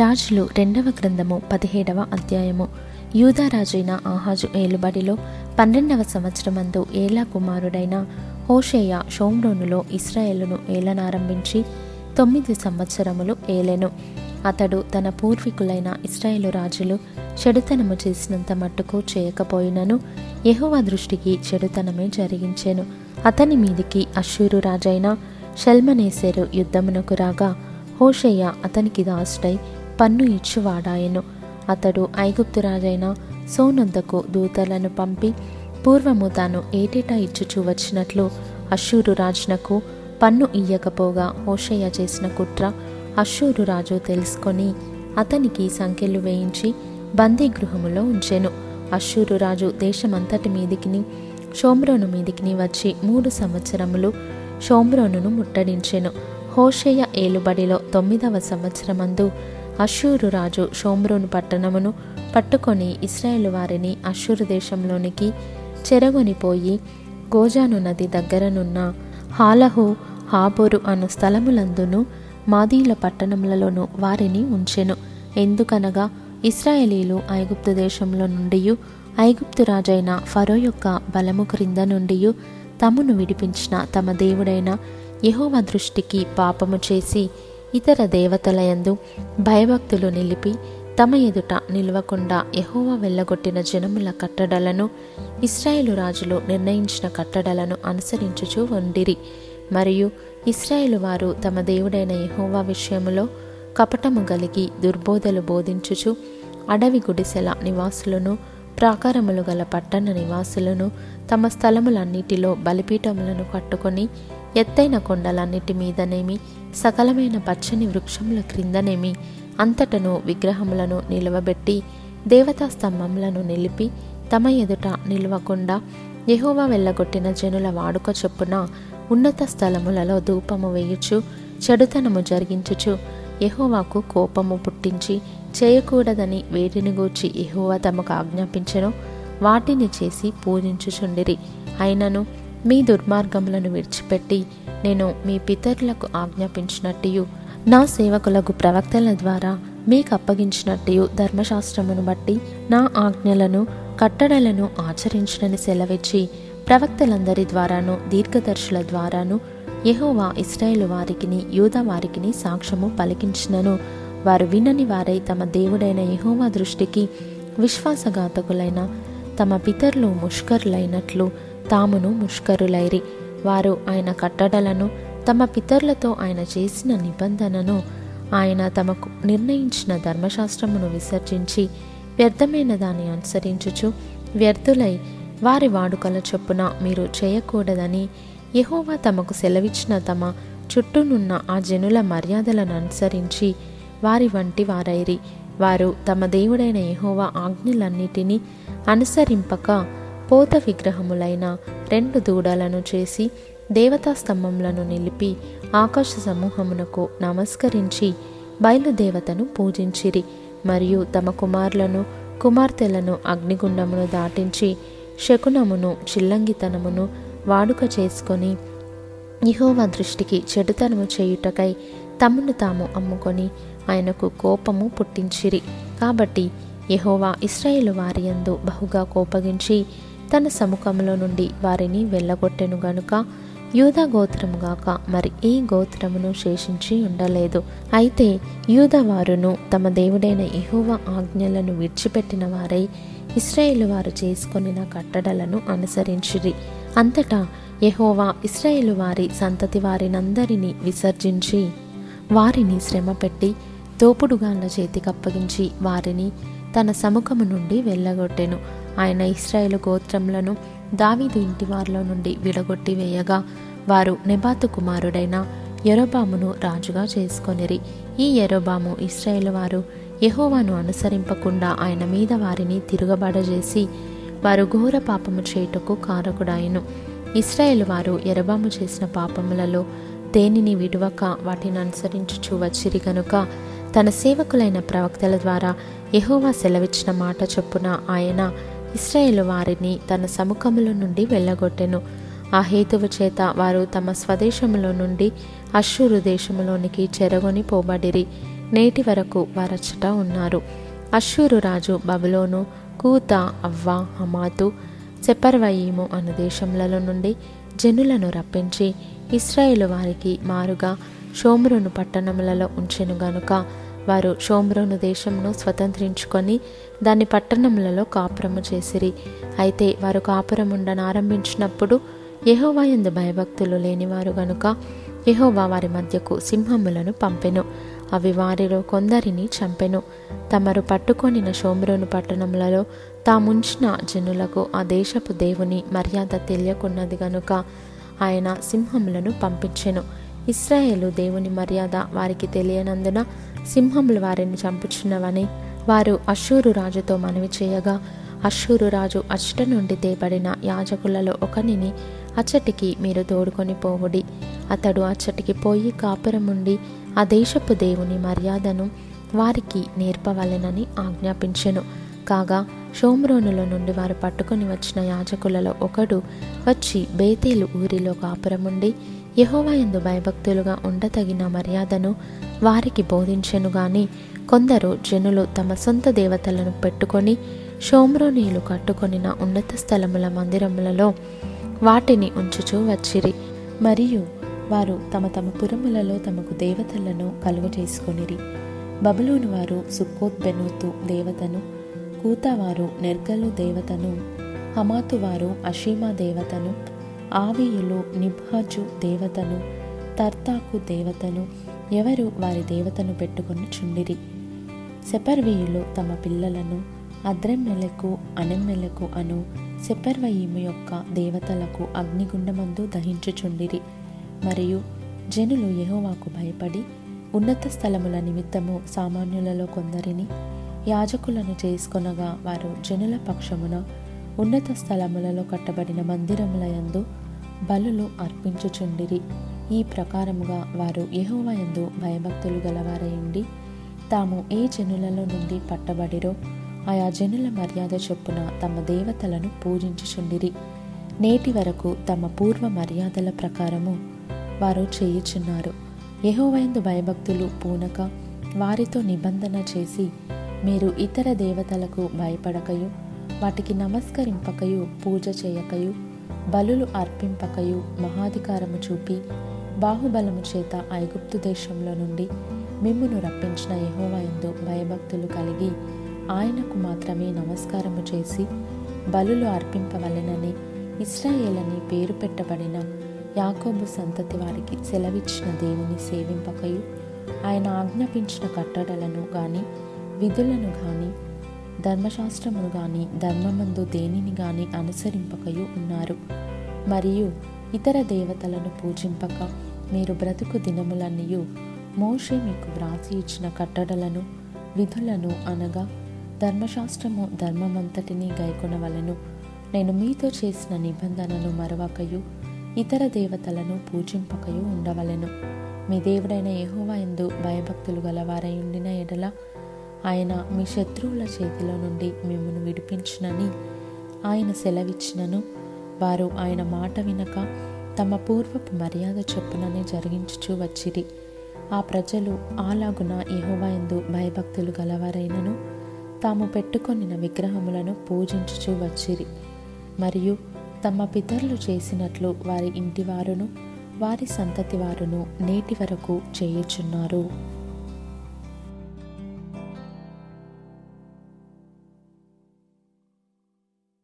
రాజులు రెండవ గ్రంథము పదిహేడవ అధ్యాయము. యూదారాజైన ఆహాజు ఏలుబడిలో పన్నెండవ సంవత్సరమందు ఏలా కుమారుడైన హోషేయ షోమ్రోనులో ఇస్రాయేలును ఏలనారంభించి తొమ్మిది సంవత్సరములు ఏలెను. అతడు తన పూర్వీకులైన ఇస్రాయేలు రాజులు చెడుతనము చేసినంత మట్టుకు చేయకపోయినను యెహోవా దృష్టికి చెడుతనమే జరిగించెను. అతని మీదికి అశ్షూరు రాజైన షల్మనేసెరు యుద్ధమునకు రాగా హోషయ్య అతనికి దాసుడై పన్ను ఇచ్చువాడాయెను. అతడు ఐగుప్తు రాజైన దూతలను పంపి పూర్వము తాను ఏటేటా ఇచ్చుచూ వచ్చినట్లు అశ్షూరు రాజునకు పన్ను ఇయ్యకపోగా హోషయ్య చేసిన కుట్ర అశూరు రాజు తెలుసుకొని అతనికి సంఖ్యలు వేయించి బందీగృహములో ఉంచెను. అశ్షూరు రాజు దేశమంతటి మీదికిని షోమ్రోను మీదికిని వచ్చి మూడు సంవత్సరములు షోమ్రోనును ముట్టడించెను. హోషయ్య ఏలుబడిలో తొమ్మిదవ సంవత్సరమందు అషూరు రాజు షోమ్రోను పట్టణమును పట్టుకొని ఇస్రాయేలు వారిని అశ్షూరు దేశంలోనికి చెరగొనిపోయి గోజాను నది దగ్గరనున్న హాలహు హాబోరు అను స్థలములందును మాదీల పట్టణములలోను వారిని ఉంచెను. ఎందుకనగా ఇస్రాయేలీలు ఐగుప్తు దేశంలో నుండి ఐగుప్తు రాజైన ఫరో యొక్క బలము క్రింద నుండి తమను విడిపించిన తమ దేవుడైన యహోవ దృష్టికి పాపము చేసి ఇతర దేవతలయందు భయభక్తులు నిలిపి తమ ఎదుట నిలవకుండా యహోవా వెళ్ళగొట్టిన జనముల కట్టడలను ఇస్రాయేలు రాజులు నిర్ణయించిన కట్టడలను అనుసరించుచూ వండిరి మరియు ఇస్రాయేలు వారు తమ దేవుడైన యహోవా విషయములో కపటము గలిగి దుర్బోధలు బోధించుచు అడవి గుడిసెల నివాసులను ప్రాకారములు గల పట్టణ నివాసులను తమ స్థలములన్నిటిలో బలిపీఠములను కట్టుకొని ఎత్తైన కొండలన్నిటి మీదనేమి సకలమైన పచ్చని వృక్షముల క్రిందనేమి అంతటను విగ్రహములను నిలవబెట్టి దేవతా స్తంభములను నిలిపి తమ ఎదుట నిలవకుండా యహోవా వెళ్ళగొట్టిన జనుల వాడుక చొప్పున ఉన్నత స్థలములలో ధూపము వేయుచు చెడుతనము జరిగించుచు యహోవాకు కోపము పుట్టించి చేయకూడదని వేటిని గూర్చి యహోవా తమకు ఆజ్ఞాపించెను వాటిని చేసి పూజించుచుండిరి. అయినను మీ దుర్మార్గములను విడిచిపెట్టి నేను మీ పితరులకు ఆజ్ఞాపించినట్టు నా సేవకులకు ప్రవక్తల ద్వారా మీకు అప్పగించినట్టు ధర్మశాస్త్రమును బట్టి నా ఆజ్ఞలను కట్టడలను ఆచరించడని సెలవిచ్చి ప్రవక్తలందరి ద్వారాను దీర్ఘదర్శుల ద్వారాను యహోవా ఇస్రాయేల్ వారికిని యూద వారికిని సాక్ష్యము పలికించినను. వారు వినని వారై తమ దేవుడైన యహోవా దృష్టికి విశ్వాసఘాతకులైన తమ పితరులు ముష్కరులైనట్లు తామును ముష్కరులైరి. వారు ఆయన కట్టడలను తమ పితరులతో ఆయన చేసిన నిబంధనను ఆయన తమకు నిర్ణయించిన ధర్మశాస్త్రమును విసర్జించి వ్యర్థమైన దాన్ని అనుసరించుచు వ్యర్థులై వారి వాడుకల చొప్పున మీరు చేయకూడదని యహోవా తమకు సెలవిచ్చిన తమ చుట్టూనున్న ఆ జనుల మర్యాదలను అనుసరించి వారి వంటి వారైరి. వారు తమ దేవుడైన యహోవా ఆజ్ఞలన్నిటినీ అనుసరింపక పోత విగ్రహములైన రెండు దూడలను చేసి దేవతా స్తంభములను నిలిపి ఆకాశ సమూహమునకు నమస్కరించి బయలుదేవతను పూజించిరి. మరియు తమ కుమారులను కుమార్తెలను అగ్నిగుండమును దాటించి శకునమును చిల్లంగితనమును వాడుక చేసుకొని ఇహోవా దృష్టికి చెడుతనము చేయుటకై తమను తాము అమ్ముకొని ఆయనకు కోపము పుట్టించిరి. కాబట్టి యహోవా ఇస్రాయేలు వారి యందు బహుగా కోపగించి తన సముఖంలో నుండి వారిని వెళ్ళగొట్టెను గనుక యూదా గోత్రముగాక మరి ఏ గోత్రమును శేషించి ఉండలేదు. అయితే యూదవారును తమ దేవుడైన యహోవా ఆజ్ఞలను విడిచిపెట్టిన వారై ఇస్రాయేల్ వారు చేసుకొనిన కట్టడలను అనుసరించిరి. అంతటా యహోవా ఇస్రాయేల్ వారి సంతతి వారినందరినీ విసర్జించి వారిని శ్రమపెట్టి తోపుడుగాళ్ళ చేతికి అప్పగించి వారిని తన సముఖము నుండి వెళ్ళగొట్టెను. ఆయన ఇస్రాయేలు గోత్రములను దావీదు ఇంటి వారిలో నుండి విడగొట్టి వేయగా వారు నెబాతు కుమారుడైన ఎరోబామును రాజుగా చేసుకొనిరి. ఈ ఎరోబాము ఇస్రాయేల్ వారు యహోవాను అనుసరింపకుండా ఆయన మీద వారిని తిరుగబడజేసి వారు ఘోర పాపము చేయుటకు కారకుడాయను. ఇస్రాయేల్ వారు ఎరబాము చేసిన పాపములలో దేనిని విడువక వాటిని అనుసరించుచు వచ్చిరి గనుక తన సేవకులైన ప్రవక్తల ద్వారా యహోవా సెలవిచ్చిన మాట చొప్పున ఆయన ఇస్రాయేలు వారిని తన సముఖముల నుండి వెళ్ళగొట్టెను. ఆ హేతువు చేత వారు తమ స్వదేశములో నుండి అశ్షూరు దేశములోనికి చెరగొని పోబడిరి. నేటి వరకు వారచ్చట ఉన్నారు. అశ్షూరు రాజు బబులోను కూత అవ్వ హమాతు సెపర్వయీము అను దేశములలో నుండి జనులను రప్పించి ఇస్రాయేలు వారికి మారుగా షోమ్రోను పట్టణములలో ఉంచెను గనుక వారు షోమ్రోను దేశంను స్వతంత్రించుకొని దాని పట్టణములలో కాపురము చేసిరి. అయితే వారు కాపురముండను ఆరంభించినప్పుడు యహోవా ఎందు భయభక్తులు లేనివారు గనుక యహోవా వారి మధ్యకు సింహములను పంపెను. అవి వారిలో కొందరిని చంపెను. తమరు పట్టుకొనిన షోమ్రోను పట్టణములలో తాముంచిన జనులకు ఆ దేశపు దేవుని మర్యాద తెలియకున్నది గనుక ఆయన సింహములను పంపించెను. ఇస్రాయేలు దేవుని మర్యాద వారికి తెలియనందున సింహములు వారిని చంపుచున్నవని వారు అశూరు రాజుతో మనవి చేయగా అశూరు రాజు అచ్చట నుండి తేబడిన యాజకులలో ఒకనిని అచ్చటికి మీరు తోడుకొని పోవుడి. అతడు అచ్చటికి పోయి కాపురముండి ఆ దేశపు దేవుని మర్యాదను వారికి నేర్పవలెనని ఆజ్ఞాపించెను. కాగా షోమ్రోనుల నుండి వారు పట్టుకొని వచ్చిన యాజకులలో ఒకడు వచ్చి బేతేలు ఊరిలో కాపురముండి యహోవా ఎందు భయభక్తులుగా ఉండతగిన మర్యాదను వారికి బోధించెను గాని కొందరు జనులు తమ సొంత దేవతలను పెట్టుకొని షోమ్రోనీయులు కట్టుకొనిన ఉన్నత స్థలముల మందిరములలో వాటిని ఉంచుచూ వచ్చిరి. మరియు వారు తమ తమ పురములలో తమకు దేవతలను కలుగజేసుకొనిరి. బబులోను వారు సుక్కోత్బెనోతు దేవతను కూతావారు నెర్గలు దేవతను హమాతు వారు అషీమా దేవతను ఆవియులు నిభాజు దేవతను తర్తాకు దేవతను ఎవరు వారి దేవతను పెట్టుకుని చుండిరి సెపర్వీయులు తమ పిల్లలను అద్రెమ్మెలకు అనెమ్మెలకు అను సెపర్వయీము యొక్క దేవతలకు అగ్నిగుండమందు దహించుచుండిరి. మరియు జనులు యహోవాకు భయపడి ఉన్నత స్థలముల నిమిత్తము సామాన్యులలో కొందరిని యాజకులను చేసుకొనగా వారు జనుల పక్షమున ఉన్నత స్థలములలో కట్టబడిన మందిరముల యందు బలులు అర్పించుచుండిరి. ఈ ప్రకారముగా వారు యహోవయందు భయభక్తులు గలవారయుండి తాము ఏ జనులలో నుండి పట్టబడిరో ఆయా జనుల మర్యాద చొప్పున తమ దేవతలను పూజించుచుండిరి. నేటి వరకు తమ పూర్వ మర్యాదల ప్రకారము వారు చేయుచున్నారు. యహోవైందు భయభక్తులు పూనక వారితో నిబంధన చేసి మీరు ఇతర దేవతలకు భయపడకయు. వాటికి నమస్కరింపకయు పూజ చేయకయు బలులు అర్పింపకయు మహాధికారము చూపి బాహుబలము చేత ఐగుప్తు దేశంలో నుండి మిమ్మును రప్పించిన యహోవయందు భయభక్తులు కలిగి ఆయనకు మాత్రమే నమస్కారము చేసి బలులు అర్పింపవలెనని ఇస్రాయేలని పేరు పెట్టబడిన యాకోబు సంతతి వారికి సెలవిచ్చిన దేవుని సేవింపకయు ఆయన ఆజ్ఞాపించిన కట్టడలను గాని విధులను కానీ ధర్మశాస్త్రమును గాని ధర్మమందు దేనిని గాని అనుసరింపకయు ఉన్నారు. మరియు ఇతర దేవతలను పూజింపక మీరు బ్రతుకు దినములన్నయు మోషే మీకు వ్రాసి ఇచ్చిన కట్టడలను విధులను అనగా ధర్మశాస్త్రము ధర్మమంతటిని గైకొనవలను. నేను మీతో చేసిన నిబంధనను మరవకయు ఇతర దేవతలను పూజింపకయు ఉండవలెను. మీ దేవుడైన యహోవా ఎందు భయభక్తులు గలవారై ఉండిన ఎడల ఆయన మీ శత్రువుల చేతిలో నుండి మిమ్మల్ని విడిపించినని ఆయన సెలవిచ్చినను. వారు ఆయన మాట వినక తమ పూర్వపు మర్యాద చొప్పుననే జరిగించుచూ వచ్చిరి. ఆ ప్రజలు ఆలాగున యహోవాయందు భయభక్తులు గలవారైనను తాము పెట్టుకొనిన విగ్రహములను పూజించుచూ వచ్చిరి. మరియు తమ పితరులు చేసినట్లు వారి ఇంటివారును వారి సంతతి వారును నేటి వరకు చేయుచున్నారు.